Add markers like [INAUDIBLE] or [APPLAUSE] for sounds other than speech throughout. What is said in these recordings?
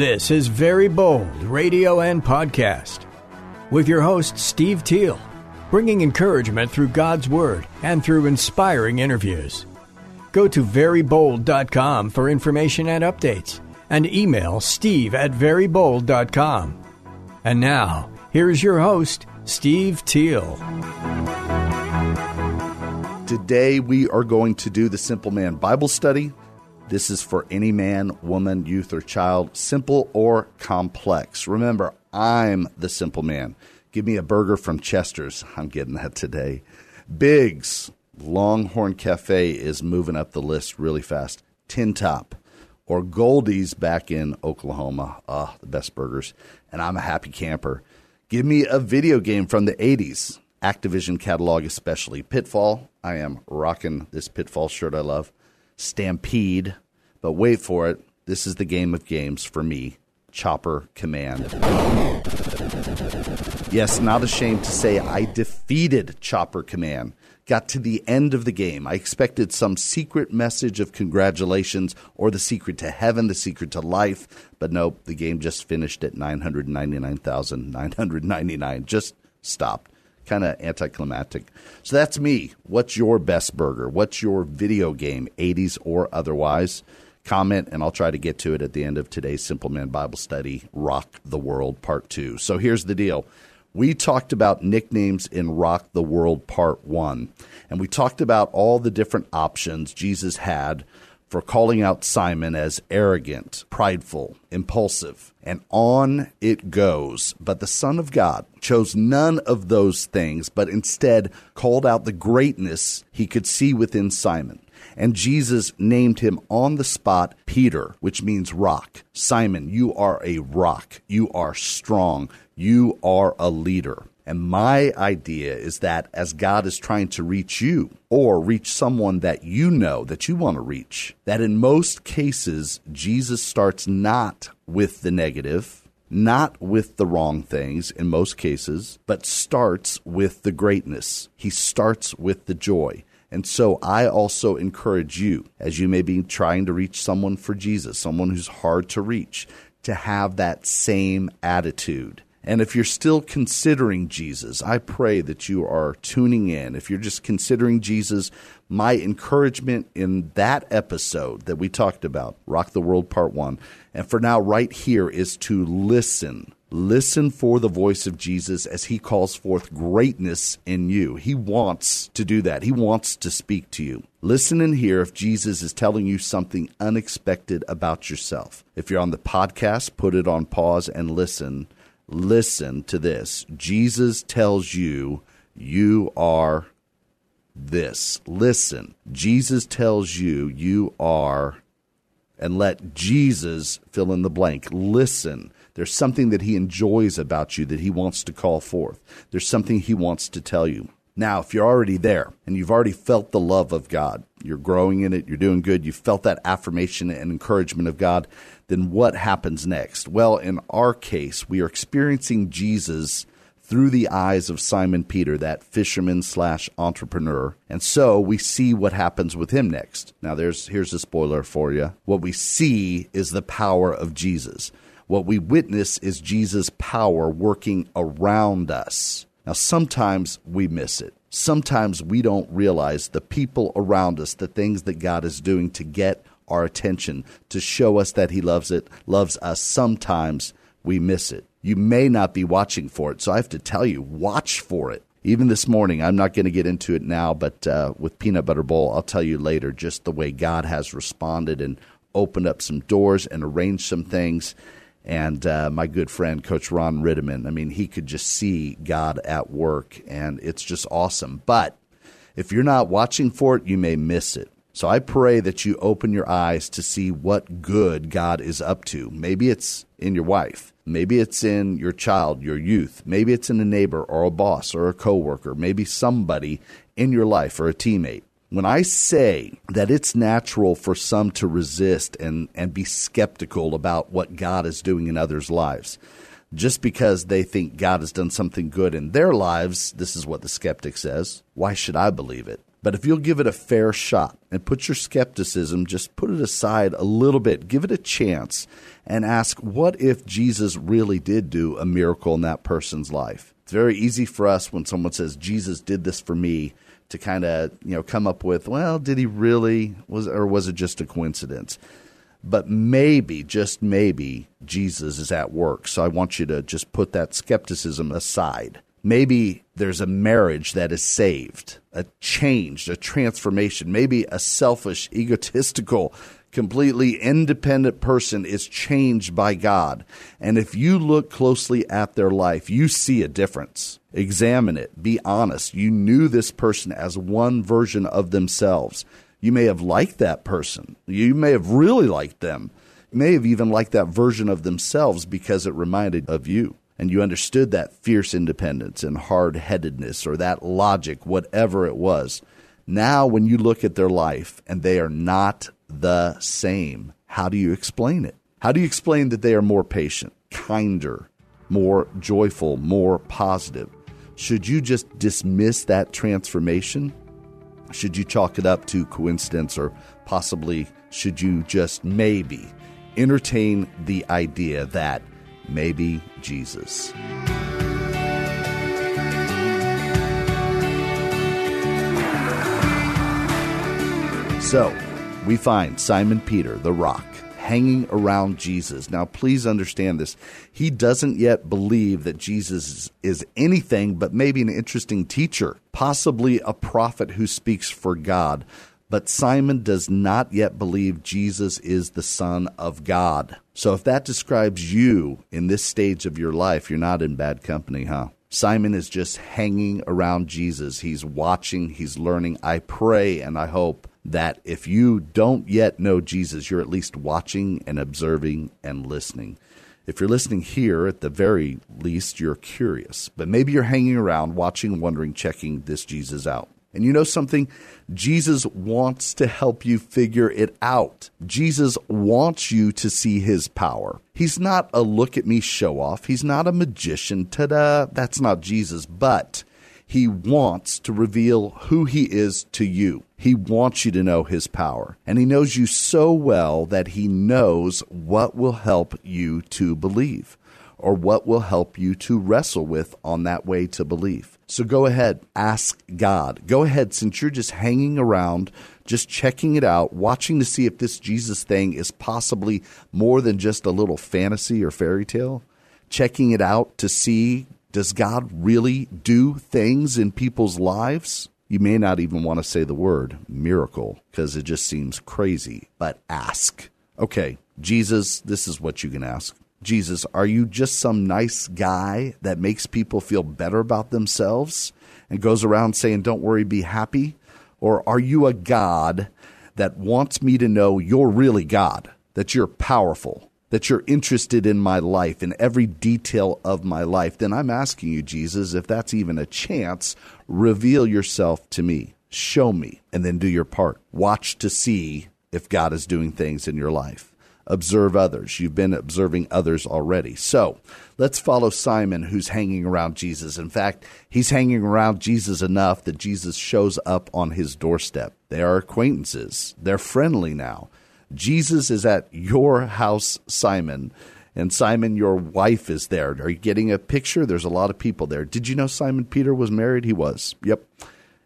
This is Very Bold Radio and Podcast with your host, Steve Teal, bringing encouragement through God's Word and through inspiring interviews. Go to verybold.com for information and updates and email steve at verybold.com. And now, here's your host, Steve Teal. Today, we are going to do the Simple Man Bible study. This is for any man, woman, youth, or child, simple or complex. Remember, I'm the simple man. Give me a burger from Chester's. I'm getting that today. Biggs, Longhorn Cafe is moving up the list really fast. Tin Top, or Goldie's back in Oklahoma. Ah, the best burgers. And I'm a happy camper. Give me a video game from the 80s. Activision catalog, especially Pitfall. I am rocking this Pitfall shirt I love. Stampede. But wait for it. This is the game of games for me Chopper Command. Yes, not ashamed to say I defeated Chopper Command. Got to the end of the game. I expected some secret message of congratulations or the secret to heaven, the secret to life. But nope, the game just finished at 999,999. Just stopped kind of anticlimactic. So that's me. What's your best burger? What's your video game, 80s or otherwise? Comment, and I'll try to get to it at the end of today's Simple Man Bible Study Rock the World Part 2. So here's the deal. We talked about nicknames in Rock the World Part 1, and we talked about all the different options Jesus had for calling out Simon as arrogant, prideful, impulsive, and on it goes. But the Son of God chose none of those things, but instead called out the greatness he could see within Simon. And Jesus named him on the spot Peter, which means rock. Simon, you are a rock. You are strong. You are a leader. And my idea is that as God is trying to reach you or reach someone that you know that you want to reach, that in most cases, Jesus starts not with the negative, not with the wrong things in most cases, but starts with the greatness. He starts with the joy. And so I also encourage you, as you may be trying to reach someone for Jesus, someone who's hard to reach, to have that same attitude and if you're still considering Jesus, I pray that you are tuning in. If you're just considering Jesus, my encouragement in that episode that we talked about, Rock the World Part 1, and for now, right here, is to listen. Listen for the voice of Jesus as he calls forth greatness in you. He wants to do that. He wants to speak to you. Listen and hear if Jesus is telling you something unexpected about yourself. If you're on the podcast, put it on pause and listen listen to this. Jesus tells you you are this. Listen. Jesus tells you you are, and let Jesus fill in the blank. Listen. There's something that he enjoys about you that he wants to call forth. There's something he wants to tell you. Now, if you're already there and you've already felt the love of God, you're growing in it, you're doing good, you've felt that affirmation and encouragement of God, then what happens next? Well, in our case, we are experiencing Jesus through the eyes of Simon Peter, that fisherman slash entrepreneur. And so we see what happens with him next. Now, there's here's a spoiler for you. What we see is the power of Jesus. What we witness is Jesus' power working around us. Now, sometimes we miss it. Sometimes we don't realize the people around us, the things that God is doing to get our attention, to show us that He loves it, loves us. Sometimes we miss it. You may not be watching for it. So I have to tell you, watch for it. Even this morning, I'm not going to get into it now, but uh, with Peanut Butter Bowl, I'll tell you later just the way God has responded and opened up some doors and arranged some things and uh, my good friend coach ron riddiman i mean he could just see god at work and it's just awesome. But if you're not watching for it you may miss it. So i pray that you open your eyes to see what good god is up to. Maybe it's in your wife. Maybe it's in your child your youth. Maybe it's in a neighbor or a boss or a coworker. Maybe somebody in your life or a teammate when I say that it's natural for some to resist and, and be skeptical about what God is doing in others' lives, just because they think God has done something good in their lives, this is what the skeptic says. Why should I believe it? But if you'll give it a fair shot and put your skepticism, just put it aside a little bit, give it a chance, and ask, what if Jesus really did do a miracle in that person's life? It's very easy for us when someone says, Jesus did this for me, to kind of, you know, come up with, well, did he really was or was it just a coincidence? But maybe, just maybe, Jesus is at work. So I want you to just put that skepticism aside Maybe there's a marriage that is saved, a change, a transformation. Maybe a selfish, egotistical, completely independent person is changed by God. And if you look closely at their life, you see a difference. Examine it. Be honest. You knew this person as one version of themselves. You may have liked that person. You may have really liked them. You may have even liked that version of themselves because it reminded of you and you understood that fierce independence and hard headedness or that logic, whatever it was. Now, when you look at their life and they are not the same, how do you explain it? How do you explain that they are more patient, kinder, more joyful, more positive? Should you just dismiss that transformation? Should you chalk it up to coincidence or possibly should you just maybe entertain the idea that maybe Jesus. So, we find Simon Peter, the rock, hanging around Jesus. Now, please understand this. He doesn't yet believe that Jesus is anything but maybe an interesting teacher, possibly a prophet who speaks for God. But Simon does not yet believe Jesus is the Son of God. So if that describes you in this stage of your life, you're not in bad company, huh? Simon is just hanging around Jesus. He's watching, he's learning. I pray and I hope that if you don't yet know Jesus, you're at least watching and observing and listening. If you're listening here, at the very least, you're curious. But maybe you're hanging around, watching, wondering, checking this Jesus out. And you know something? Jesus wants to help you figure it out. Jesus wants you to see his power. He's not a look at me show off. He's not a magician. Ta da! That's not Jesus. But he wants to reveal who he is to you. He wants you to know his power. And he knows you so well that he knows what will help you to believe or what will help you to wrestle with on that way to belief. So go ahead, ask God. Go ahead, since you're just hanging around, just checking it out, watching to see if this Jesus thing is possibly more than just a little fantasy or fairy tale, checking it out to see does God really do things in people's lives? You may not even want to say the word miracle because it just seems crazy, but ask. Okay, Jesus, this is what you can ask. Jesus, are you just some nice guy that makes people feel better about themselves and goes around saying, don't worry, be happy? Or are you a God that wants me to know you're really God, that you're powerful, that you're interested in my life, in every detail of my life? Then I'm asking you, Jesus, if that's even a chance, reveal yourself to me. Show me, and then do your part. Watch to see if God is doing things in your life observe others. You've been observing others already. So let's follow Simon, who's hanging around Jesus. In fact, he's hanging around Jesus enough that Jesus shows up on his doorstep. They are acquaintances, they're friendly now. Jesus is at your house, Simon. And Simon, your wife is there. Are you getting a picture? There's a lot of people there. Did you know Simon Peter was married? He was. Yep.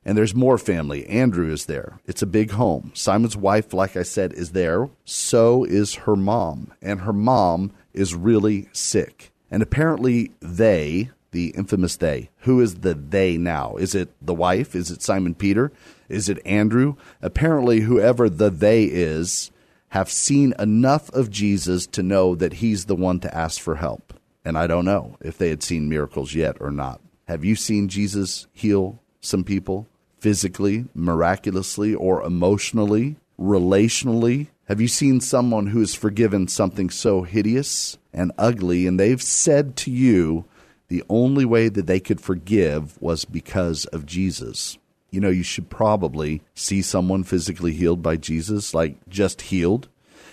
And there's more family. Andrew is there. It's a big home. Simon's wife, like I said, is there. So is her mom. And her mom is really sick. And apparently, they, the infamous they, who is the they now? Is it the wife? Is it Simon Peter? Is it Andrew? Apparently, whoever the they is, have seen enough of Jesus to know that he's the one to ask for help. And I don't know if they had seen miracles yet or not. Have you seen Jesus heal some people? physically, miraculously, or emotionally, relationally? Have you seen someone who has forgiven something so hideous and ugly, and they've said to you the only way that they could forgive was because of Jesus? You know, you should probably see someone physically healed by Jesus, like just healed.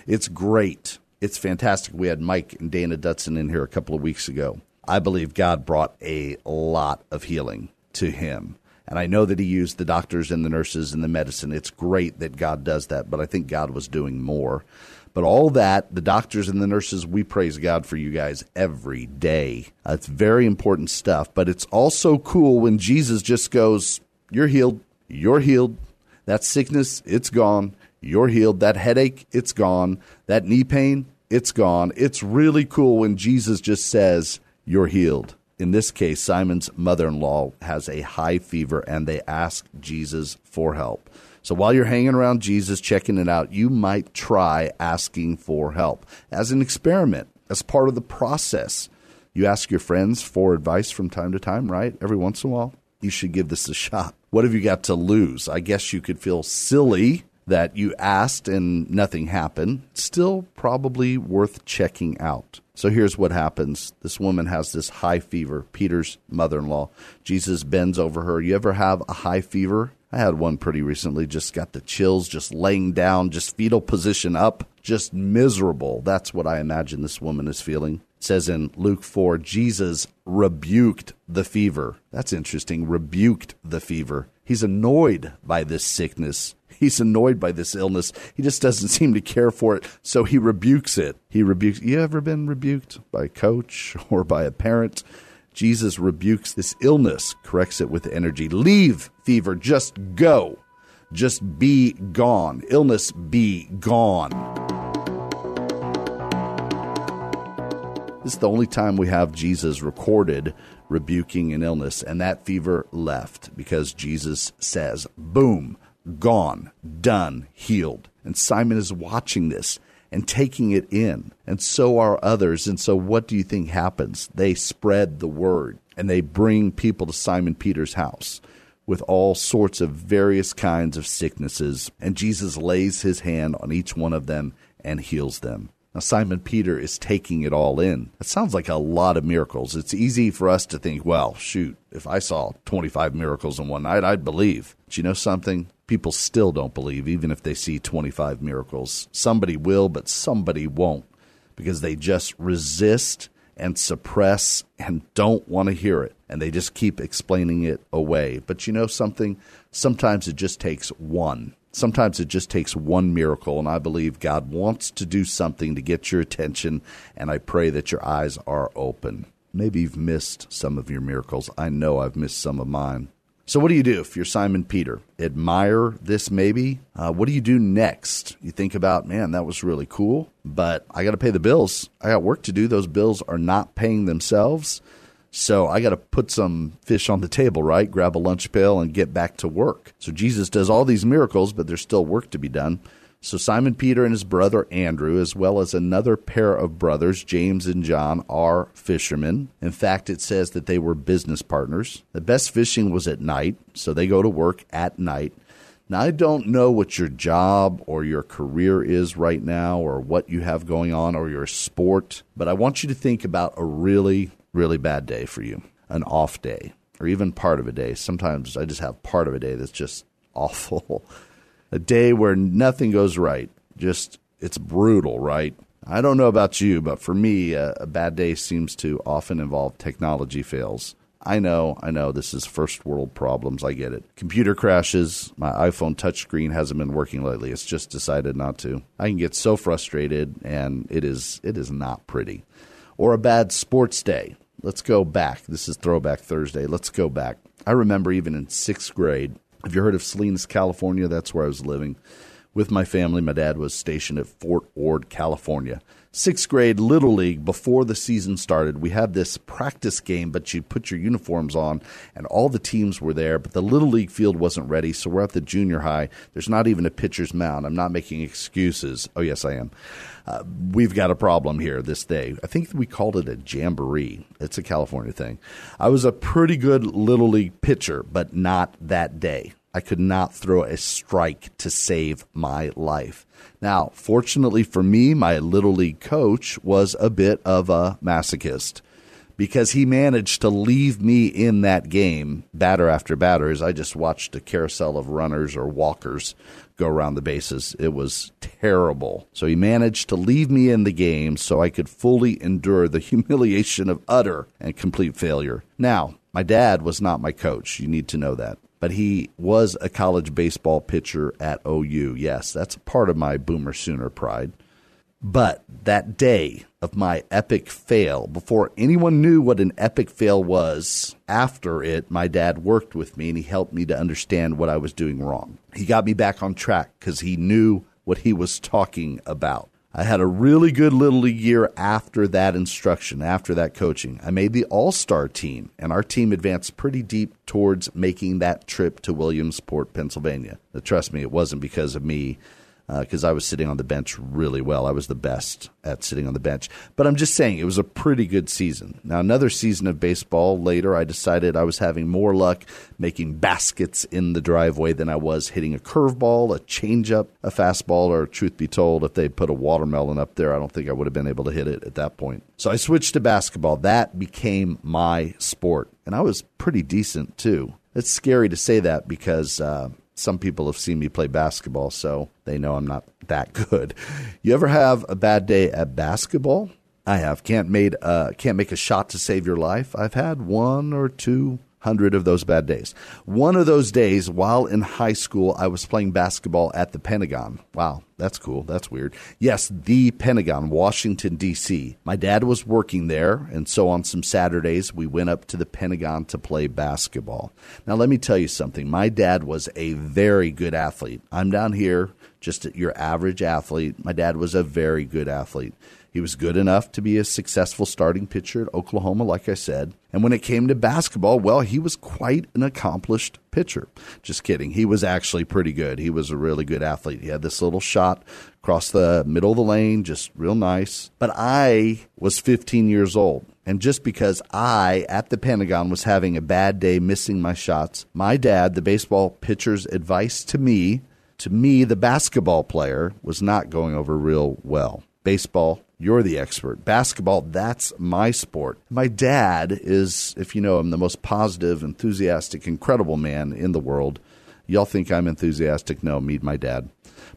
It's great. It's fantastic. We had Mike and Dana Dutson in here a couple of weeks ago. I believe God brought a lot of healing to him And I know that he used the doctors and the nurses and the medicine. It's great that God does that, but I think God was doing more. But all that, the doctors and the nurses, we praise God for you guys every day. Uh, it's very important stuff. But it's also cool when Jesus just goes, You're healed. You're healed. That sickness, it's gone. You're healed. That headache, it's gone. That knee pain, it's gone. It's really cool when Jesus just says, You're healed. In this case, Simon's mother in law has a high fever and they ask Jesus for help. So while you're hanging around Jesus, checking it out, you might try asking for help as an experiment, as part of the process. You ask your friends for advice from time to time, right? Every once in a while. You should give this a shot. What have you got to lose? I guess you could feel silly that you asked and nothing happened. Still probably worth checking out. So here's what happens. This woman has this high fever, Peter's mother in law. Jesus bends over her. You ever have a high fever? I had one pretty recently, just got the chills, just laying down, just fetal position up, just miserable. That's what I imagine this woman is feeling. Says in Luke 4, Jesus rebuked the fever. That's interesting. Rebuked the fever. He's annoyed by this sickness. [LAUGHS] He's annoyed by this illness. He just doesn't [LAUGHS] seem to care for it, so he rebukes it. He rebukes. You ever been rebuked by a coach [LAUGHS] or by a parent? Jesus rebukes this illness, corrects it with energy. Leave, fever, just go. Just be gone. Illness, be gone. This is the only time we have Jesus recorded rebuking an illness, and that fever left because Jesus says, boom, gone, done, healed. And Simon is watching this and taking it in. And so are others. And so, what do you think happens? They spread the word and they bring people to Simon Peter's house with all sorts of various kinds of sicknesses. And Jesus lays his hand on each one of them and heals them. Now, Simon Peter is taking it all in. That sounds like a lot of miracles. It's easy for us to think, well, shoot, if I saw 25 miracles in one night, I'd believe. But you know something? People still don't believe, even if they see 25 miracles. Somebody will, but somebody won't because they just resist and suppress and don't want to hear it. And they just keep explaining it away. But you know something? Sometimes it just takes one sometimes it just takes one miracle, and I believe God wants to do something to get your attention, and I pray that your eyes are open. Maybe you've missed some of your miracles. I know I've missed some of mine. So, what do you do if you're Simon Peter? Admire this, maybe? Uh, what do you do next? You think about, man, that was really cool, but I got to pay the bills. I got work to do. Those bills are not paying themselves. So I got to put some fish on the table, right? Grab a lunch pail and get back to work. So Jesus does all these miracles, but there's still work to be done. So Simon Peter and his brother Andrew, as well as another pair of brothers, James and John, are fishermen. In fact, it says that they were business partners. The best fishing was at night, so they go to work at night. Now, I don't know what your job or your career is right now, or what you have going on, or your sport, but I want you to think about a really really bad day for you, an off day, or even part of a day. Sometimes I just have part of a day that's just [LAUGHS] awful. a day where nothing goes right. Just, it's brutal, right? I don't know about you, but for me, a, a bad day seems to often involve technology fails. I know, I know this is first world problems. I get it. Computer crashes. My iPhone touchscreen hasn't been working lately. It's just decided not to. I can get so frustrated and it is it is not pretty. Or a bad sports day. Let's go back. This is Throwback Thursday. Let's go back. I remember even in sixth grade. Have you heard of Salinas, California? That's where I was living with my family. My dad was stationed at Fort Ord, California sixth grade little league before the season started we had this practice game but you put your uniforms on and all the teams were there but the little league field wasn't ready so we're at the junior high there's not even a pitcher's mound i'm not making excuses oh yes i am uh, we've got a problem here this day. I think we called it a jamboree. It's a california thing. I was a pretty good little league pitcher but not that day. I could not throw a strike to save my life. Now, fortunately for me, my little league coach was a bit of a masochist because he managed to leave me in that game batter after batter as I just watched a carousel of runners or walkers go around the bases. It was terrible. So he managed to leave me in the game so I could fully endure the [LAUGHS] humiliation of utter and complete failure. Now, my dad was not my coach. You need to know that. but he was a college baseball pitcher at OU. Yes, that's a part of my Boomer Sooner pride. But that day of my epic fail, before anyone knew what an epic fail was, after it, my dad worked with me and he helped me to understand what I was doing wrong. He got me back on track because he knew what he was talking about. I had a really good little year after that instruction, after that coaching. I made the all star team, and our team advanced pretty deep towards making that trip to Williamsport, Pennsylvania. But trust me, it wasn't because of me because uh, I was sitting on the bench really well. I was the best at sitting on the bench. But I'm just saying, it was a pretty good season. Now, another season of baseball later, I decided I was having more luck making baskets in the driveway than I was hitting a curveball, a changeup, a fastball, or truth be told, if they put a watermelon up there, I don't think I would have been able to hit it at that point. So I switched to basketball. That became my sport. And I was pretty decent too. It's scary to say that because uh, some people have seen me play basketball, so they know I'm not that good. You ever have a bad day at basketball? I have. Can't made uh, can't make a shot to save your life. I've had one or two hundred of those bad days. One of those days, while in high school, I was playing basketball at the Pentagon. Wow, that's cool. That's weird. Yes, the Pentagon, Washington, D.C. My dad was working there, and so on some Saturdays, we went up to the Pentagon to play basketball. Now, let me tell you something. My dad was a very good athlete. I'm down here, just your average athlete. My dad was a very good athlete. He was good enough to be a successful starting pitcher at Oklahoma, like I said. And when it came to basketball, well, he was quite an accomplished pitcher. Just kidding. He was actually pretty good. He was a really good athlete. He had this little shot across the middle of the lane, just real nice. But I was 15 years old. And just because I, at the Pentagon, was having a bad day missing my shots, my dad, the baseball pitcher's advice to me, to me, the basketball player, was not going over real well. Baseball you're the expert. Basketball, that's my sport. My dad is, if you know him, the most positive, enthusiastic, incredible man in the world. Y'all think I'm enthusiastic? No, meet my dad.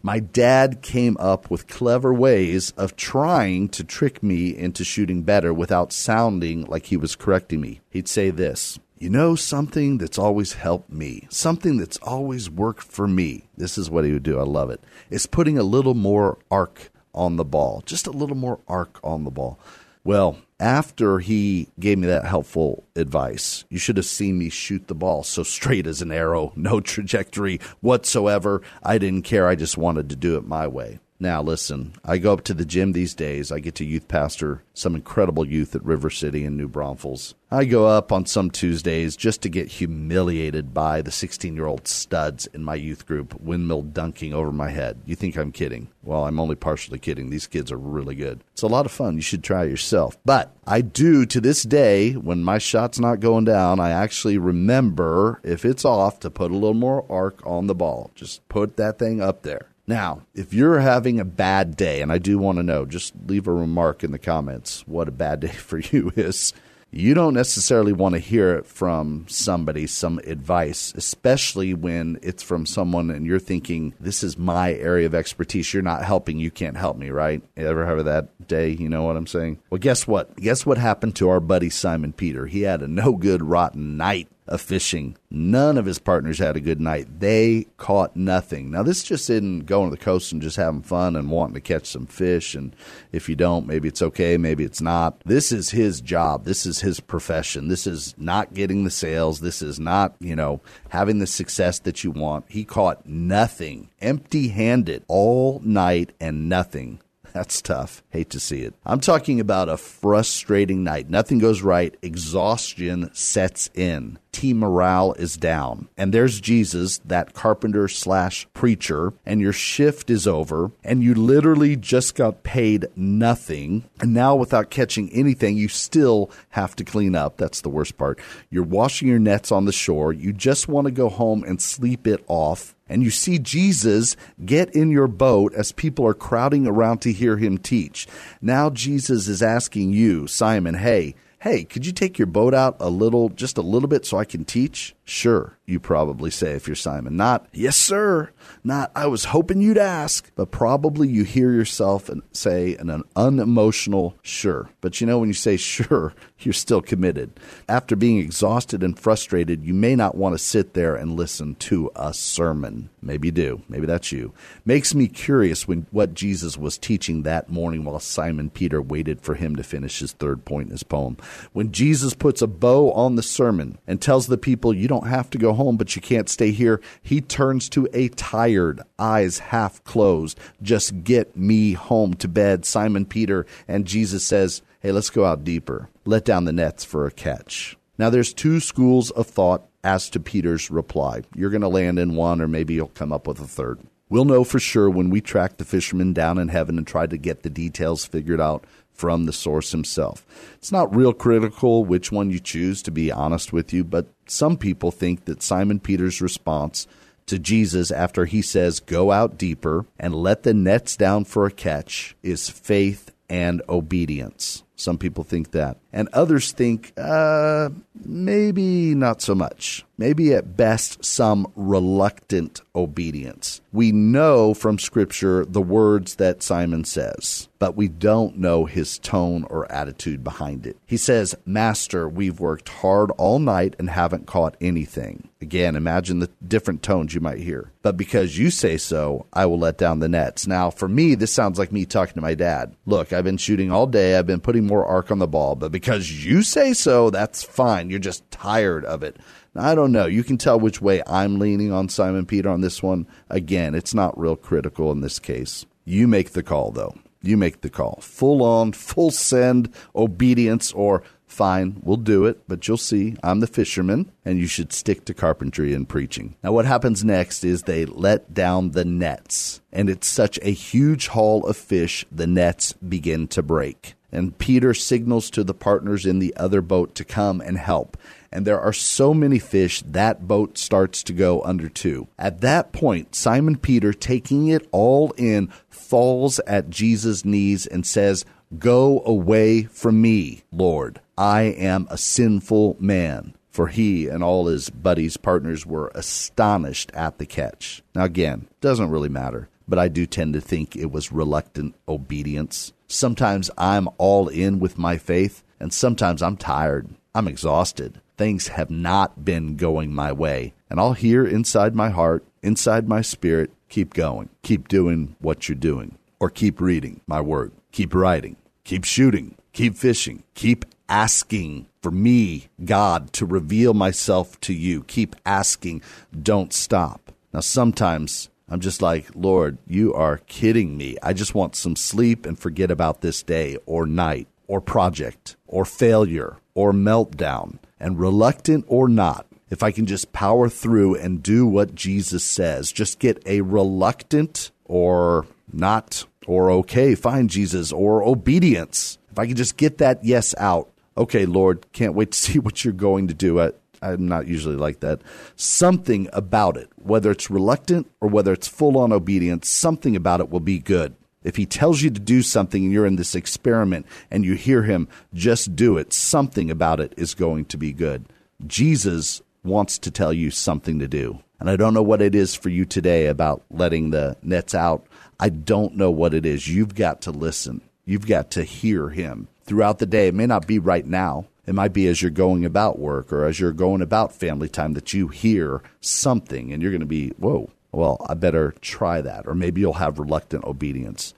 My dad came up with clever ways of trying to trick me into shooting better without sounding like he was correcting me. He'd say this You know, something that's always helped me, something that's always worked for me. This is what he would do. I love it. it. Is putting a little more arc on the ball, just a little more arc on the ball. Well, after he gave me that helpful advice, you should have seen me shoot the ball so straight as an arrow, [LAUGHS] no trajectory whatsoever. I didn't care. I just wanted to do it my way. Now, listen, I go up to the gym these days. I get to youth pastor some incredible youth at River City and New Braunfels. I go up on some Tuesdays just to get humiliated by the 16 year old studs in my youth group, windmill dunking over my head. You think I'm kidding? Well, I'm only partially kidding. These kids are really good. It's a lot of fun. You should try it yourself. But I do to this day, when my shot's not going down, I actually remember if it's off to put a little more arc on the ball. Just put that thing up there. Now, if you're having a bad day, and I do want to know, just leave a remark in the comments what a bad day [LAUGHS] for you is. You don't necessarily want to hear it from somebody, some advice, especially when it's from someone and you're thinking, this is my area of expertise. You're not helping. You can't help me, right? Ever have that day? You know what I'm saying? Well, guess what? Guess what happened to our buddy Simon Peter? He had a no good, rotten night of fishing. None of his partners had a good night. They caught nothing. Now, this just isn't going to the coast and just having fun and wanting to catch some fish. And if you don't, maybe it's okay, maybe it's not. This is his job. This is his profession. This is not getting the sales. This is not, you know, having the success that you want. He caught nothing, empty handed all night and nothing. [LAUGHS] That's tough. Hate to see it. I'm talking about a frustrating night. Nothing goes right. Exhaustion sets in. Team morale is down. And there's Jesus, that carpenter slash preacher, and your shift is over, and you literally just got paid nothing. And now, without catching anything, you still have to clean up. That's the worst part. You're washing your nets on the shore. You just want to go home and sleep it off and you see Jesus get in your boat as people are crowding around to hear him teach. Now Jesus is asking you, Simon, hey, hey, could you take your boat out a little, just a little bit so I can teach? Sure, you probably say if you're Simon. Not, yes, sir. Not, I was hoping you'd ask. But probably you hear yourself and say an unemotional sure. But you know, when you say sure, [LAUGHS] you're still committed. After being exhausted and frustrated, you may not want to sit there and listen to a sermon. Maybe you do. Maybe that's you. Makes me curious when what Jesus was teaching that morning while Simon Peter waited for him to finish his third point in his poem. When Jesus puts a bow on the sermon and tells the people, you don't have to go home, but you can't stay here, he turns to a tired, eyes half closed, just get me home to bed, Simon Peter, and Jesus says, hey, let's go out deeper. Let down the nets for a catch. Now, there's two schools of thought as to Peter's reply. You're going to land in one, or maybe you'll come up with a third. We'll know for sure when we track the fishermen down in heaven and try to get the details figured out from the source himself. It's not real critical which one you choose, to be honest with you, but some people think that Simon Peter's response to Jesus after he says, Go out deeper and let the nets down for a catch, is faith and obedience. Some people think that. And others think, uh, maybe not so much. Maybe at best some reluctant obedience. We know from Scripture the words that Simon says, but we don't know his tone or attitude behind it. He says, Master, we've worked hard all night and haven't caught anything. Again, imagine the different tones you might hear. But because you say so, I will let down the nets. Now, for me, this sounds like me talking to my dad. Look, I've been shooting all day, I've been putting more arc on the ball, but because you say so, that's fine. You're just tired of it. I don't know. You can tell which way I'm leaning on Simon Peter on this one. Again, it's not real critical in this case. You make the call, though. You make the call. Full on, full send obedience, or fine, we'll do it, but you'll see I'm the fisherman, and you should stick to carpentry and preaching. Now, what happens next is they let down the nets, and it's such a huge haul of fish, the nets begin to break. And Peter signals to the partners in the other boat to come and help and there are so many fish that boat starts to go under too. At that point, Simon Peter, taking it all in, falls at Jesus' knees and says, Go away from me, Lord. I am a sinful man. For he and all his buddies, partners were astonished at the catch. Now, again, doesn't really matter, but I do tend to think it was reluctant obedience. Sometimes I'm all in with my faith, and sometimes I'm tired. I'm exhausted things have not been going my way. And I'll hear inside my heart, inside my spirit, keep going, keep doing what you're doing, or keep reading my word, keep writing, keep shooting, keep fishing, keep asking for me, God, to reveal myself to you. Keep asking, don't stop. Now, sometimes I'm just like, Lord, you are kidding me. I just want some sleep and forget about this day or night or project or failure or meltdown and reluctant or not, if I can just power through and do what Jesus says, just get a reluctant or not or okay, fine, Jesus, or obedience. If I can just get that yes out, okay, Lord, can't wait to [LAUGHS] see what you're going to do. I, I'm not usually like that. Something about it, whether it's reluctant or whether it's full on obedience, something about it will be good. If he tells you to do something and you're in this experiment and you hear him, just do it, something about it is going to be good. Jesus wants to tell you something to do. And I don't know what it is for you today about letting the nets out. I don't know what it is. You've got to listen. You've got to hear him throughout the day. It may not be right now. It might be as you're going about work or as you're going about family time that you hear something and you're going to be, whoa, well, I better try that. Or maybe you'll have reluctant obedience.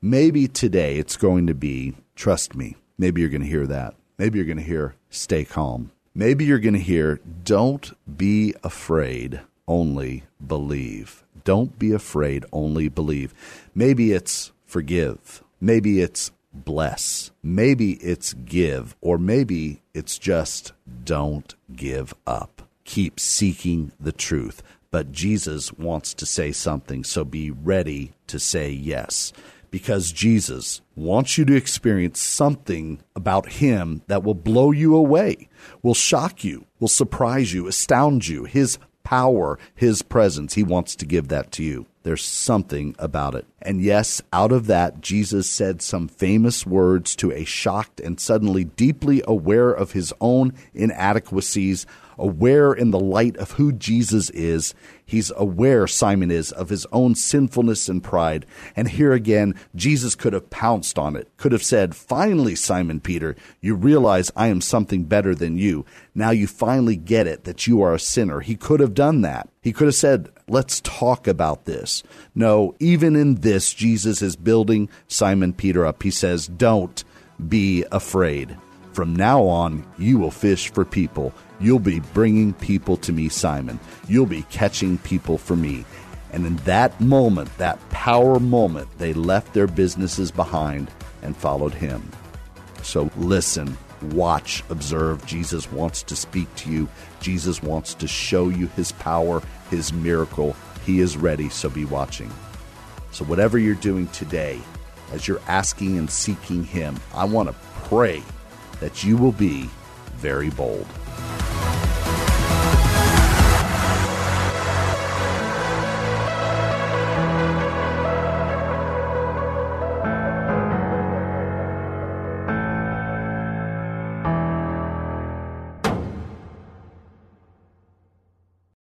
Maybe today it's going to be, trust me. Maybe you're going to hear that. Maybe you're going to hear, stay calm. Maybe you're going to hear, don't be afraid, only believe. Don't be afraid, only believe. Maybe it's forgive. Maybe it's bless. Maybe it's give. Or maybe it's just don't give up. Keep seeking the truth but Jesus wants to say something, so be ready to say yes. Because Jesus wants you to experience something about Him that will blow you away, will shock you, will surprise you, astound you. His power, His presence, He wants to give that to you. There's something about it. And yes, out of that, Jesus said some famous words to a shocked and suddenly deeply aware of his own inadequacies, aware in the light of who Jesus is. He's aware, Simon is, of his own sinfulness and pride. And here again, Jesus could have pounced on it, could have said, Finally, Simon Peter, you realize I am something better than you. Now you finally get it that you are a sinner. He could have done that. He could have said, Let's talk about this. No, even in this, Jesus is building Simon Peter up. He says, Don't be afraid. From now on, you will fish for people. You'll be bringing people to me, Simon. You'll be catching people for me. And in that moment, that power moment, they left their businesses behind and followed him. So listen, watch, observe. Jesus wants to speak to you. Jesus wants to show you his power, his miracle. He is ready, so be watching. So, whatever you're doing today, as you're asking and seeking him, I want to pray that you will be very bold.